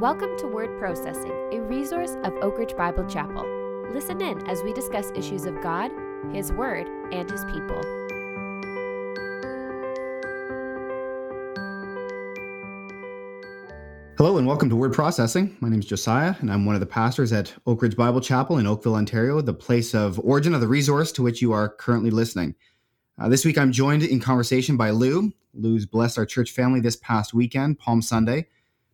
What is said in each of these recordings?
Welcome to Word Processing, a resource of Oak Ridge Bible Chapel. Listen in as we discuss issues of God, His Word, and His people. Hello and welcome to Word Processing. My name is Josiah, and I'm one of the pastors at Oak Ridge Bible Chapel in Oakville, Ontario, the place of origin of the resource to which you are currently listening. Uh, this week, I'm joined in conversation by Lou. Lou's blessed our church family this past weekend, Palm Sunday,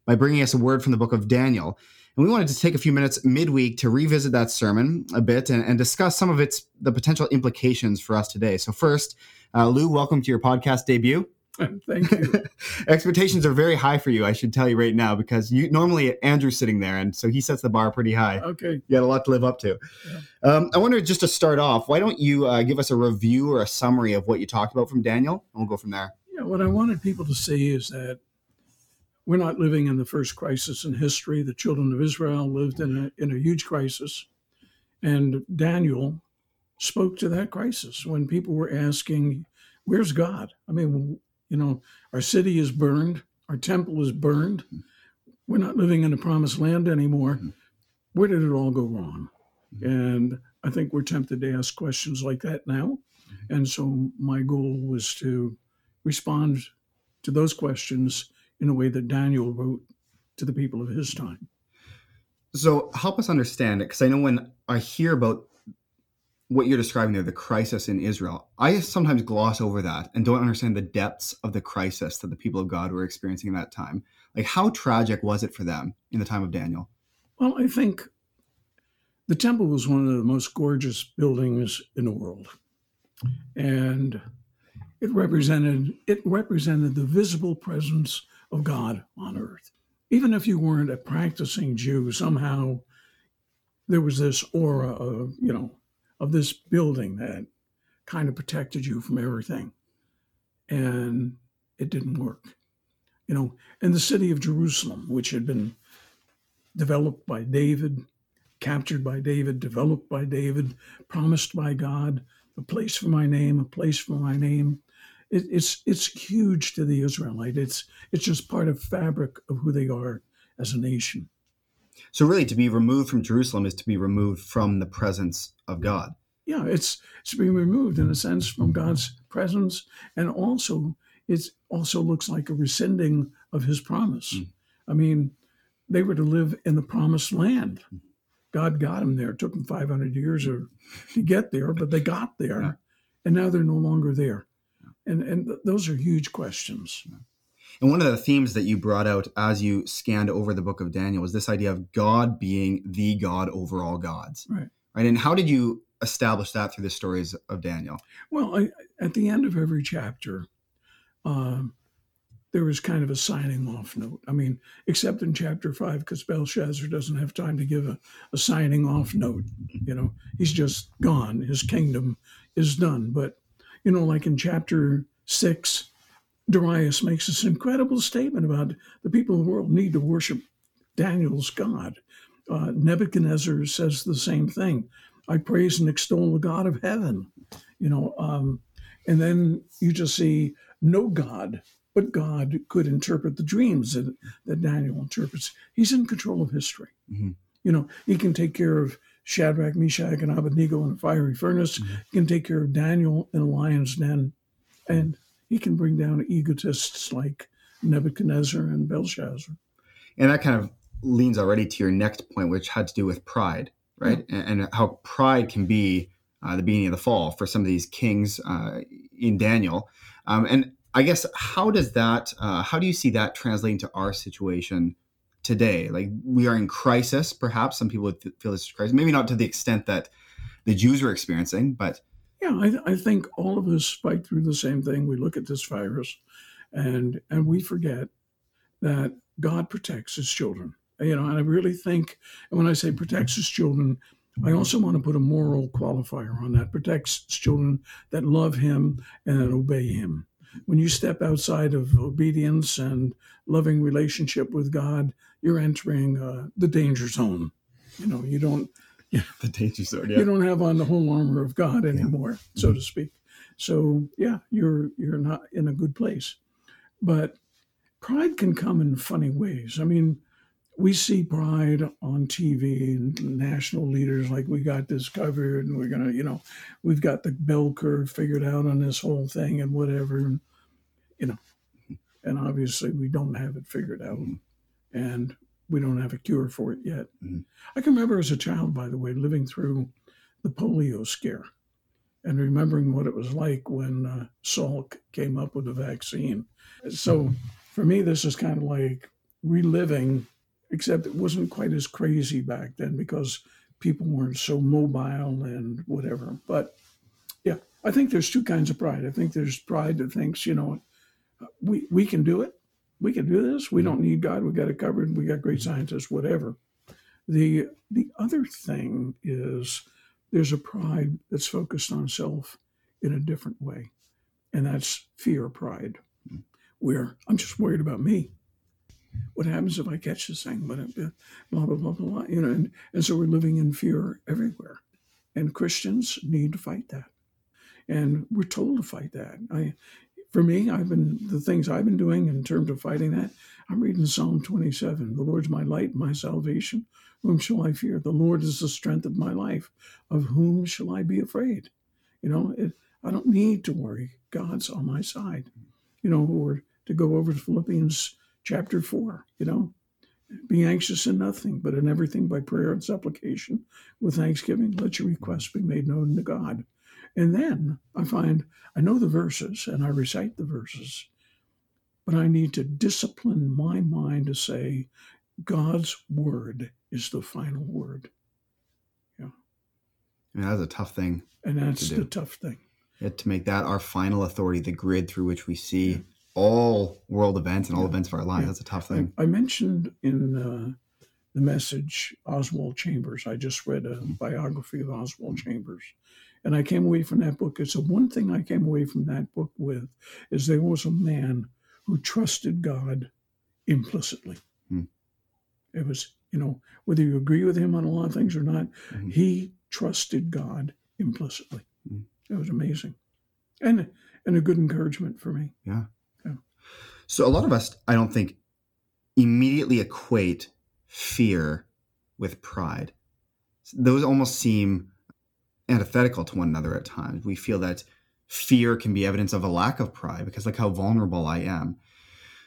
by bringing us a word from the book of Daniel. And we wanted to take a few minutes midweek to revisit that sermon a bit and, and discuss some of its the potential implications for us today. So first, uh, Lou, welcome to your podcast debut. Thank you. Expectations are very high for you, I should tell you right now, because you normally Andrew's sitting there, and so he sets the bar pretty high. Okay. You got a lot to live up to. Yeah. Um, I wonder just to start off, why don't you uh, give us a review or a summary of what you talked about from Daniel, and we'll go from there. Yeah, what I wanted people to see is that we're not living in the first crisis in history. The children of Israel lived in a, in a huge crisis. And Daniel spoke to that crisis when people were asking, Where's God? I mean, you know, our city is burned, our temple is burned. We're not living in the promised land anymore. Where did it all go wrong? And I think we're tempted to ask questions like that now. And so my goal was to respond to those questions in a way that Daniel wrote to the people of his time. So help us understand it, because I know when I hear about what you're describing there, the crisis in Israel, I sometimes gloss over that and don't understand the depths of the crisis that the people of God were experiencing in that time. Like, how tragic was it for them in the time of Daniel? Well, I think the temple was one of the most gorgeous buildings in the world. And it represented it represented the visible presence of God on earth. Even if you weren't a practicing Jew, somehow there was this aura of, you know, of this building that kind of protected you from everything. And it didn't work. You know, in the city of Jerusalem, which had been developed by David, captured by David, developed by David, promised by God, a place for my name, a place for my name. It, it's it's huge to the Israelite. It's it's just part of fabric of who they are as a nation. So, really, to be removed from Jerusalem is to be removed from the presence of God. Yeah, it's it's being removed in a sense from God's presence, and also it also looks like a rescinding of His promise. Mm. I mean, they were to live in the promised land. God got them there. It took them 500 years or, to get there, but they got there, Yeah. and now they're no longer there. And and th- those are huge questions. And one of the themes that you brought out as you scanned over the book of Daniel was this idea of God being the God over all gods. Right. Right. And how did you establish that through the stories of Daniel? Well, I, at the end of every chapter, um, there was kind of a signing off note. I mean, except in chapter five, because Belshazzar doesn't have time to give a, a signing off note. You know, he's just gone. His kingdom is done. But, you know, like in chapter six, Darius makes this incredible statement about the people of the world need to worship Daniel's God. Uh, Nebuchadnezzar says the same thing. I praise and extol the God of heaven. You know, um, and then you just see no God, but God could interpret the dreams that, that Daniel interprets. He's in control of history. Mhm. You know, he can take care of Shadrach, Meshach, and Abednego in a fiery furnace. Mhm. He can take care of Daniel in a lion's den, and he can bring down egotists like Nebuchadnezzar and Belshazzar. And that kind of leans already to your next point, which had to do with pride, right? And, and how pride can be uh, the beginning of the fall for some of these kings uh, in Daniel. Um, and I guess how does that, uh, how do you see that translating to our situation today? Like we are in crisis, perhaps. Some people would th- feel this is crisis, maybe not to the extent that the Jews were experiencing, but Yeah, I, I think all of us fight through the same thing. We look at this virus, and and we forget that God protects His children. You know, and I really think, and when I say protects His children, I also want to put a moral qualifier on that. Protects children that love Him and that obey Him. When you step outside of obedience and loving relationship with God, you're entering uh, the danger zone. You know, you don't Yeah, the danger zone, you don't have on the whole armor of God anymore, so to speak. So yeah, you're you're not in a good place. But pride can come in funny ways. I mean, we see pride on TV and national leaders like we got this covered and we're gonna, you know, we've got the bell curve figured out on this whole thing and whatever, and, you know, and obviously we don't have it figured out, and we don't have a cure for it yet. Mhm. I can remember as a child, by the way, living through the polio scare and remembering what it was like when uh, Salk came up with a vaccine. So for me, this is kind of like reliving, except it wasn't quite as crazy back then because people weren't so mobile and whatever. But yeah, I think there's two kinds of pride. I think there's pride that thinks, you know, we we can do it. We can do this. We don't mm-hmm. need God. We got it covered. We got great scientists, whatever. The the other thing is there's a pride that's focused on self in a different way. And that's fear pride, mm. where I'm just worried about me. What happens if I catch this thing? But uh, blah blah blah blah. blah. You know, and, and so we're living in fear everywhere. And Christians need to fight that. And we're told to fight that. I for me, I've been the things I've been doing in terms of fighting that. I'm reading Psalm 27. The Lord's my light, my salvation. Whom shall I fear? The Lord is the strength of my life. Of whom shall I be afraid? You know, it, I don't need to worry. God's on my side. You know, or to go over to Philippians chapter 4, you know, be anxious in nothing, but in everything by prayer and supplication with thanksgiving, let your requests be made known to God. And then I find I know the verses and I recite the verses, but I need to discipline my mind to say, God's word is the final word. Yeah. mean, that's a tough thing And that's To the tough thing. yeah, to make that our final authority, the grid through which we see. All world events and all Yeah. events of our lives. Yeah. That's a tough thing. I mentioned in uh, the message Oswald Chambers. I just read a biography of Oswald Chambers, and I came away from that book. It's the one thing I came away from that book with is there was a man who trusted God implicitly. Hmm. It was, you know, whether you agree with him on a lot of things or not, Mhm. he trusted God implicitly. Hmm. It was amazing, and and a good encouragement for me. So a lot of us, I don't think, immediately equate fear with pride. Those almost seem antithetical to one another at times. We feel that fear can be evidence of a lack of pride because look how vulnerable I am.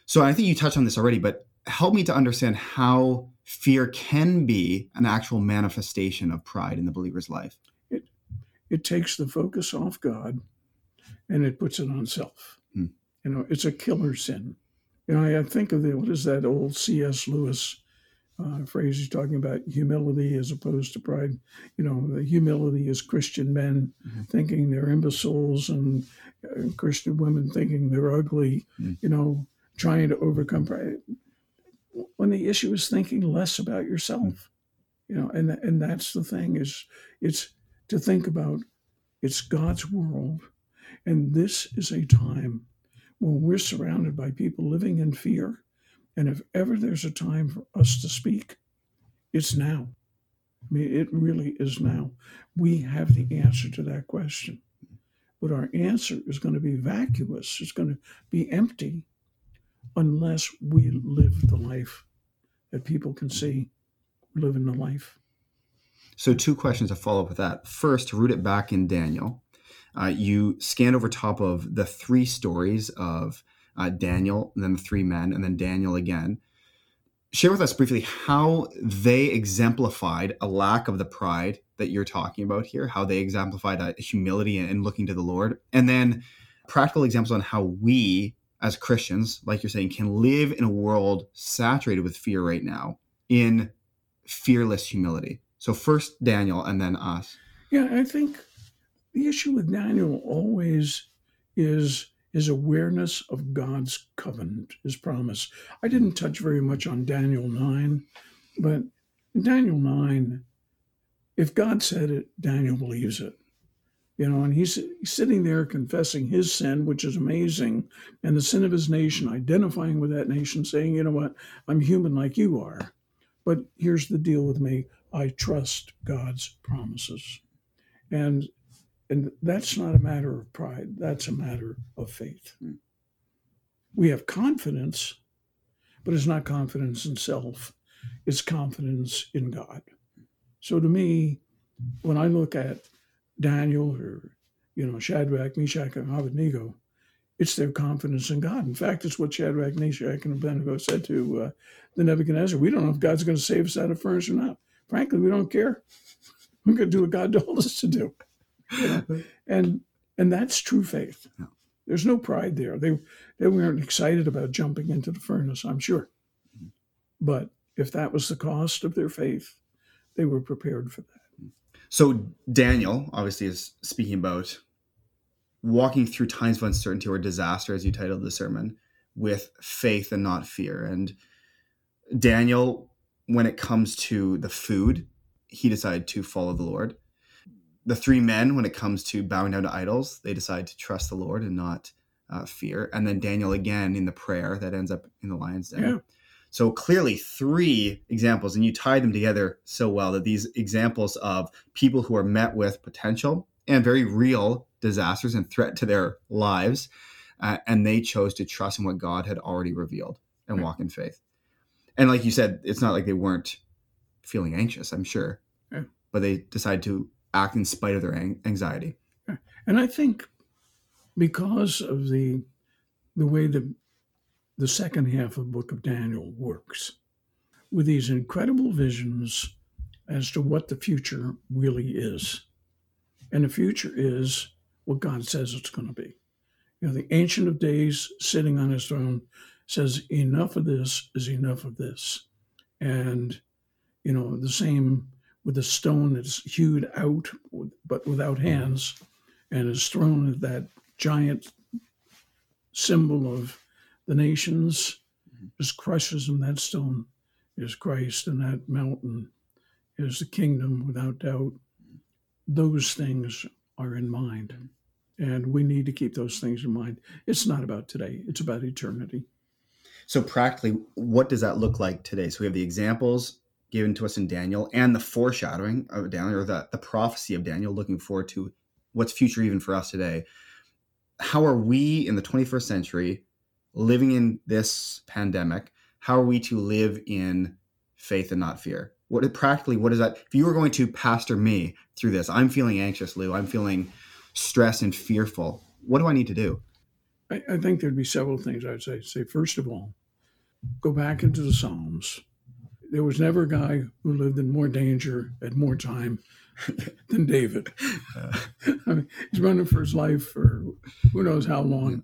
So I think you touched on this already, but help me to understand how fear can be an actual manifestation of pride in the believer's life. it takes the focus off God and it puts it on self. You know, it's a killer sin. You know, I, think of the what is that old C.S. Lewis uh, phrase? He's talking about humility as opposed to pride. You know, the humility is Christian men Mhm. thinking they're imbeciles and uh, Christian women thinking they're ugly. Hmm. You know, trying to overcome pride. When the issue is thinking less about yourself, you know, and and that's the thing is it's to think about it's God's world. And this is a time when we're surrounded by people living in fear. And if ever there's a time for us to speak, it's now. I mean, it really is now. We have the answer to that question. But our answer is going to be vacuous, it's going to be empty unless we live the life that people can see living the life. So, two questions to follow up with that. First, root it back in Daniel, uh, you scan over top of the three stories of uh, Daniel, and then the three men, and then Daniel again. Share with us briefly how they exemplified a lack of the pride that you're talking about here, how they exemplified a humility and looking to the Lord, and then practical examples on how we, as Christians, like you're saying, can live in a world saturated with fear right now in fearless humility. So first Daniel and then us. Yeah, I think the issue with Daniel always is his awareness of God's covenant, his promise. I didn't touch very much on Daniel 9, but in Daniel 9, if God said it, Daniel believes it. You know, and he's sitting there confessing his sin, which is amazing, and the sin of his nation, identifying with that nation, saying, you know what, I'm human like you are. But here's the deal with me I trust God's promises. And and that's not a matter of pride, that's a matter of faith. We have confidence, but it's not confidence in self. it's confidence in God. So to me, when I look at Daniel or you know Shadrach, Meshach, and Abednego, it's their confidence in God. In fact, it's what Shadrach, Meshach, and Abednego said to uh, the Nebuchadnezzar. We don't know if God's going to save us out of furnace or not. Frankly, we don't care. We're going to do what God told us to do. And and that's true faith. Yeah. There's no pride there. They they weren't excited about jumping into the furnace, I'm sure. Mm-hmm. But if that was the cost of their faith, they were prepared for that. Mm-hmm. So Daniel obviously is speaking about walking through times of uncertainty or disaster, as you titled the sermon, with faith and not fear. And Daniel, when it comes to the food, he decided to follow the Lord. The three men, when it comes to bowing down to idols, they decide to trust the Lord and not uh, fear. And then Daniel again in the prayer that ends up in the lion's den. Yeah. So clearly, three examples, and you tie them together so well that these examples of people who are met with potential and very real disasters and threat to their lives, uh, and they chose to trust in what God had already revealed and Right. walk in faith. And like you said, it's not like they weren't feeling anxious, I'm sure, Yeah. but they decided to act in spite of their an- anxiety. And I think because of the the way the the second half of book of Daniel works, with these incredible visions as to what the future really is. And the future is what God says it's going to be. You know, the Ancient of Days sitting on his throne says, enough of this is enough of this. And, you know, the same with a stone that's hewed out, but without mm-hmm. hands, and is thrown at that giant symbol of the nations, mm-hmm. just crushes them. That stone is Christ, and that mountain is the kingdom without doubt. Mm-hmm. Those things are in mind. And we need to keep those things in mind. It's not about today, it's about eternity. So, practically, what does that look like today? So, we have the examples given to us in Daniel and the foreshadowing of Daniel, or the, the prophecy of Daniel, looking forward to what's future even for us today. How are we in the 21st century living in this pandemic? How are we to live in faith and not fear? What practically, what is that? If you were going to pastor me through this, I'm feeling anxious, Lou. I'm feeling stressed and fearful. What do I need to do? I, I think there'd be several things I'd say. Say, first of all, go back into the Psalms. There was never a guy who lived in more danger at more time than David. I mean, he's running for his life for who knows how long.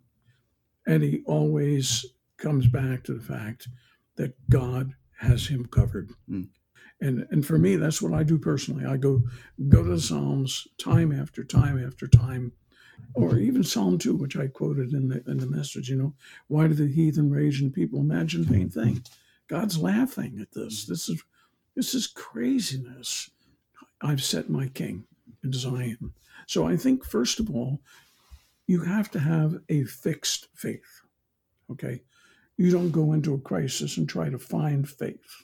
And he always comes back to the fact that God has him covered. Mm. And and for me, that's what I do personally. I go go to the Psalms time after time after time, or even Psalm two, which I quoted in the in the message. You know, why do the heathen rage and people imagine vain thing? God's laughing at this. Mm. This is this is craziness. I've set my king in Zion. So I think first of all, you have to have a fixed faith. Okay. You don't go into a crisis and try to find faith.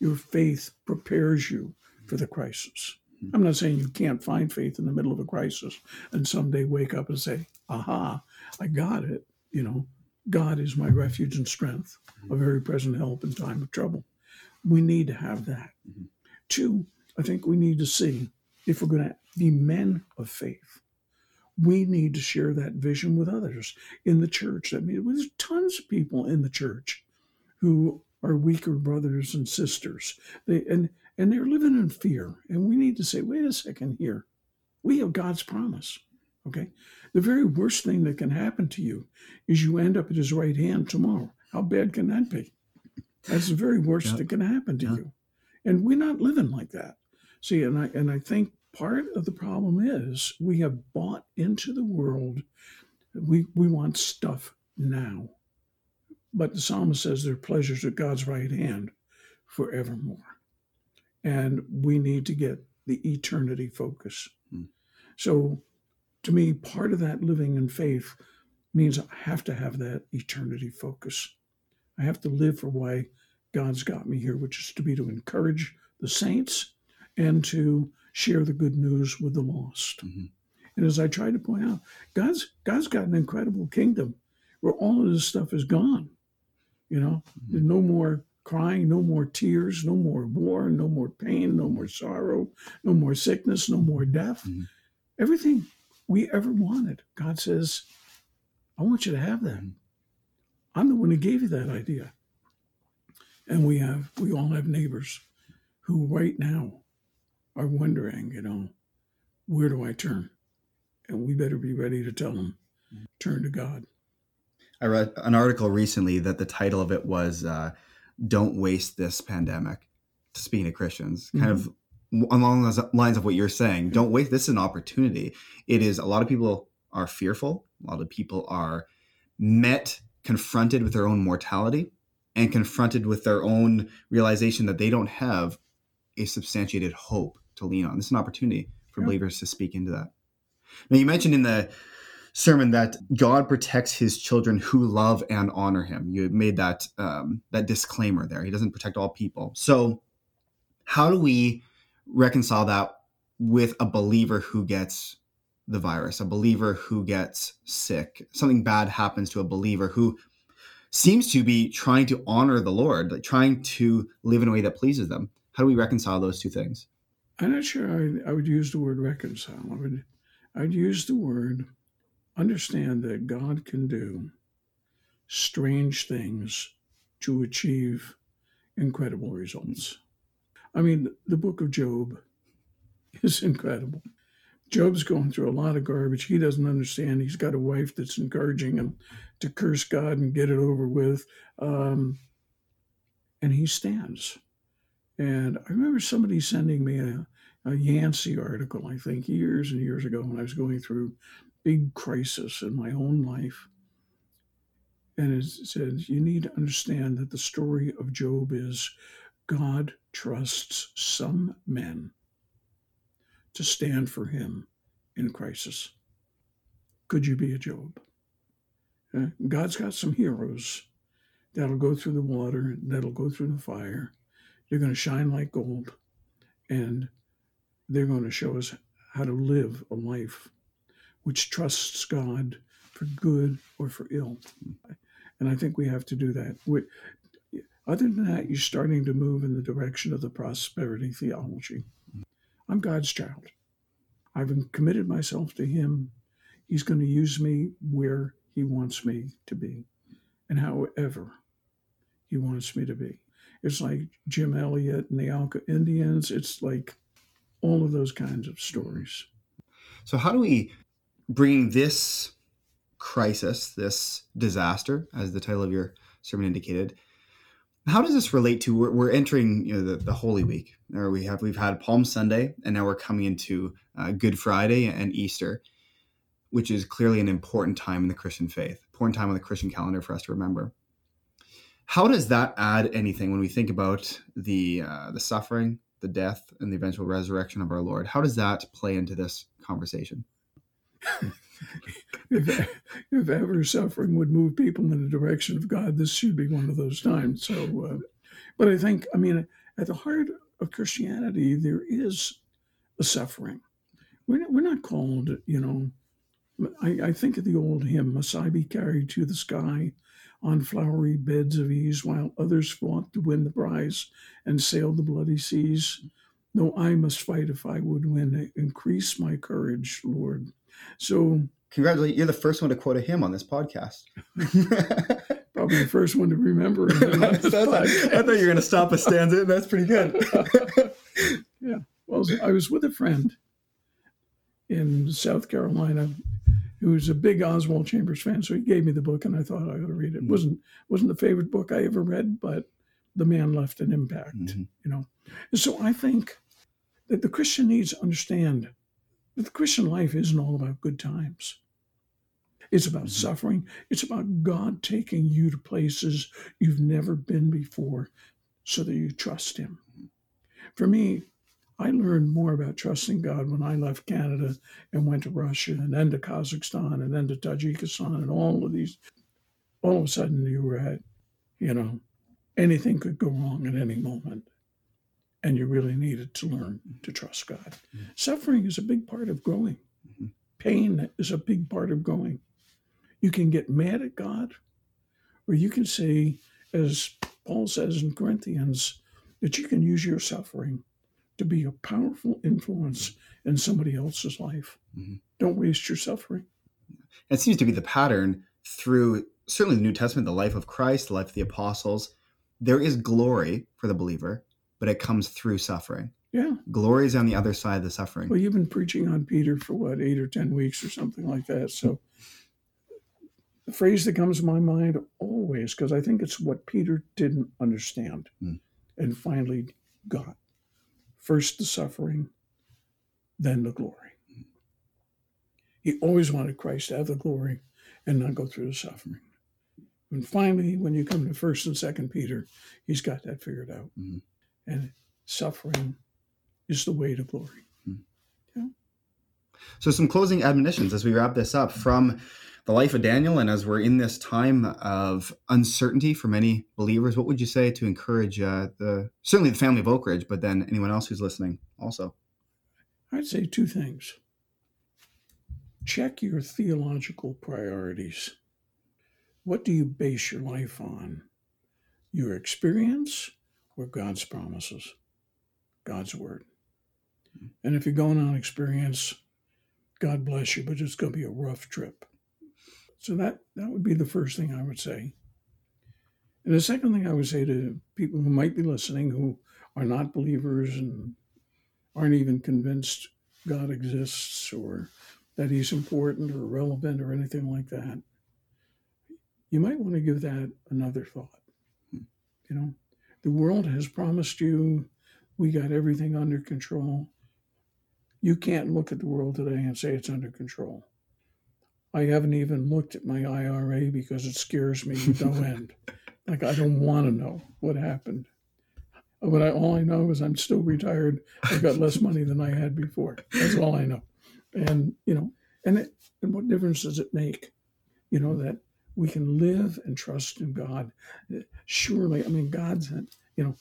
Your faith prepares you for the crisis. Mm. I'm not saying you can't find faith in the middle of a crisis and someday wake up and say, aha, I got it. You know, God is my refuge and strength, a very present help in time of trouble. We need to have that. Mhm. Two, I think we need to see if we're going to be men of faith, we need to share that vision with others in the church. I mean, there's tons of people in the church who are weaker brothers and sisters. They and and they're living in fear. And we need to say, wait a second here. We have God's promise. Okay. The very worst thing that can happen to you is you end up at his right hand tomorrow. How bad can that be? That's the very worst Yeah. that can happen to Yeah. you. And we're not living like that. See, and I and I think part of the problem is we have bought into the world. We we want stuff now. But the psalmist says there are pleasures at God's right hand forevermore. And we need to get the eternity focus. Hmm. So to me, part of that living in faith means I have to have that eternity focus. I have to live for why God's got me here, which is to be to encourage the saints and to share the good news with the lost. Mhm. And as I try to point out, God's God's got an incredible kingdom where all of this stuff is gone. You know, Mhm. no more crying, no more tears, no more war, no more pain, no more sorrow, no more sickness, no more death. Mhm. Everything we ever wanted. God says, I want you to have them. I'm the one who gave you that idea. And we have, we all have neighbors who right now are wondering, you know, where do I turn? And we better be ready to tell them, turn to God. I read an article recently that the title of it was uh, "Don't Waste This Pandemic." Speaking to Christians, kind of along those lines of what you're saying. Don't waste. This is an opportunity. It is. A lot of people are fearful. A lot of people are met, confronted with their own mortality, and confronted with their own realization that they don't have a substantiated hope to lean on. This is an opportunity for Yeah. believers to speak into that. Now, you mentioned in the sermon that God protects His children who love and honor Him. You made that um, that disclaimer there. He doesn't protect all people. So, how do we reconcile that with a believer who gets the virus, a believer who gets sick, something bad happens to a believer who seems to be trying to honor the Lord, like trying to live in a way that pleases them? How do we reconcile those two things? I'm not sure I, I would use the word reconcile. I would, I'd use the word understand that God can do strange things to achieve incredible results. I mean, the book of Job is incredible. Job's going through a lot of garbage. He doesn't understand. He's got a wife that's encouraging him to curse God and get it over with. Um, and he stands. And I remember somebody sending me a, a Yancey article, I think, years and years ago when I was going through big crisis in my own life. And it said, you need to understand that the story of Job is God trusts some men to stand for him in crisis. Could you be a Job? Uh, God's got some heroes that'll go through the water, that'll go through the fire. They're going to shine like gold, and they're going to show us how to live a life which trusts God for good or for ill. And I think we have to do that. Other than that, you're starting to move in the direction of the prosperity theology. I'm God's child. I've committed myself to Him. He's going to use me where He wants me to be and however He wants me to be. It's like Jim Elliot and the Auca Indians. It's like all of those kinds of stories. So, how do we bring this crisis, this disaster, as the title of your sermon indicated, how does this relate to we're, we're entering you know the, the Holy Week, or we have we've had Palm Sunday, and now we're coming into uh, Good Friday and Easter, which is clearly an important time in the Christian faith, important time on the Christian calendar for us to remember. How does that add anything when we think about the uh, the suffering, the death, and the eventual resurrection of our Lord? How does that play into this conversation? if, if ever suffering would move people in the direction of God, this should be one of those times. So, uh, but I think, I mean, at the heart of Christianity, there is a suffering. We're not, we're not called, you know, I, I think of the old hymn, Must I be carried to the sky on flowery beds of ease, while others fought to win the prize and sailed the bloody seas. No, I must fight if I would win. Increase my courage, Lord. So Congratulations, you're the first one to quote a hymn on this podcast. probably the first one to remember. I thought you were going to stop a stanza. That's pretty good. Yeah. Well, I was with a friend in South Carolina who was a big Oswald Chambers fan, so he gave me the book, and I thought I ought to read it. Mhm. wasn't wasn't the favorite book I ever read, but the man left an impact. Mhm. You know, and so I think that the Christian needs to understand the Christian life isn't all about good times. It's about Mhm. suffering. It's about God taking you to places you've never been before so that you trust Him. For me, I learned more about trusting God when I left Canada and went to Russia and then to Kazakhstan and then to Tajikistan and all of these. All of a sudden, you were at, you know, anything could go wrong at any moment. And you really needed to learn to trust God. Mhm. Suffering is a big part of growing, Mhm. pain is a big part of growing. You can get mad at God, or you can say, as Paul says in Corinthians that you can use your suffering to be a powerful influence in somebody else's life. Mhm. Don't waste your suffering. It seems to be the pattern through certainly the New Testament, the life of Christ, the life of the apostles. There is glory for the believer, but it comes through suffering. Yeah. Glory is on the other side of the suffering. Well, you've been preaching on Peter for what, eight or 10 weeks or something like that. So the phrase that comes to my mind always, because I think it's what Peter didn't understand Mm. and finally got first the suffering, then the glory. He always wanted Christ to have the glory and not go through the suffering. And finally, when you come to first and second Peter, he's got that figured out. Mhm. And suffering is the way to glory. So, some closing admonitions as we wrap this up from the life of Daniel, and as we're in this time of uncertainty for many believers, what would you say to encourage uh, the certainly the family of Oak Ridge, but then anyone else who's listening also? I'd say two things. Check your theological priorities. What do you base your life on? Your experience or God's promises? God's word. And if you're going on experience, God bless you, but it's going to be a rough trip. So that that would be the first thing I would say. And the second thing I would say to people who might be listening who are not believers and aren't even convinced God exists or that he's important or relevant or anything like that, you might want to give that another thought. You know, the world has promised you we got everything under control. You can't look at the world today and say it's under control. I haven't even looked at my IRA because it scares me to no end. Like I don't want to know what happened. But I, all I know is I'm still retired. I've got less money than I had before. That's all I know. And you know, and it, and what difference does it make? You know that we can live and trust in God. Surely, I mean, God's. You know,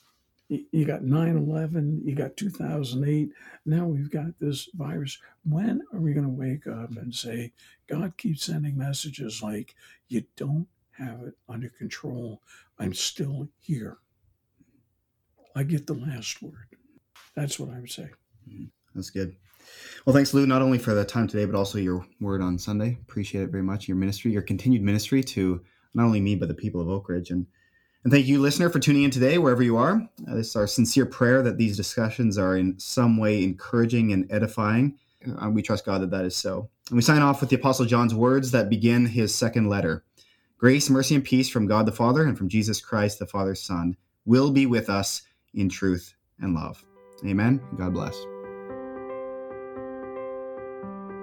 you got 9-11 you got 2008 now we've got this virus when are we going to wake up and say god keeps sending messages like you don't have it under control i'm still here i get the last word that's what i would say mm-hmm. That's good. Well, thanks, Lou, not only for the time today, but also your word on Sunday. Appreciate it very much. Your ministry, your continued ministry to not only me, but the people of Oak Ridge. And, and thank you, listener, for tuning in today, wherever you are. Uh, this is our sincere prayer that these discussions are in some way encouraging and edifying. Uh, we trust God that that is so. And we sign off with the Apostle John's words that begin his second letter Grace, mercy, and peace from God the Father and from Jesus Christ, the Father's Son, will be with us in truth and love. Amen. God bless.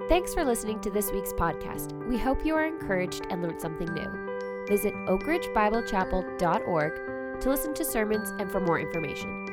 Thanks for listening to this week's podcast. We hope you are encouraged and learned something new. Visit oakridgebiblechapel.org to listen to sermons and for more information.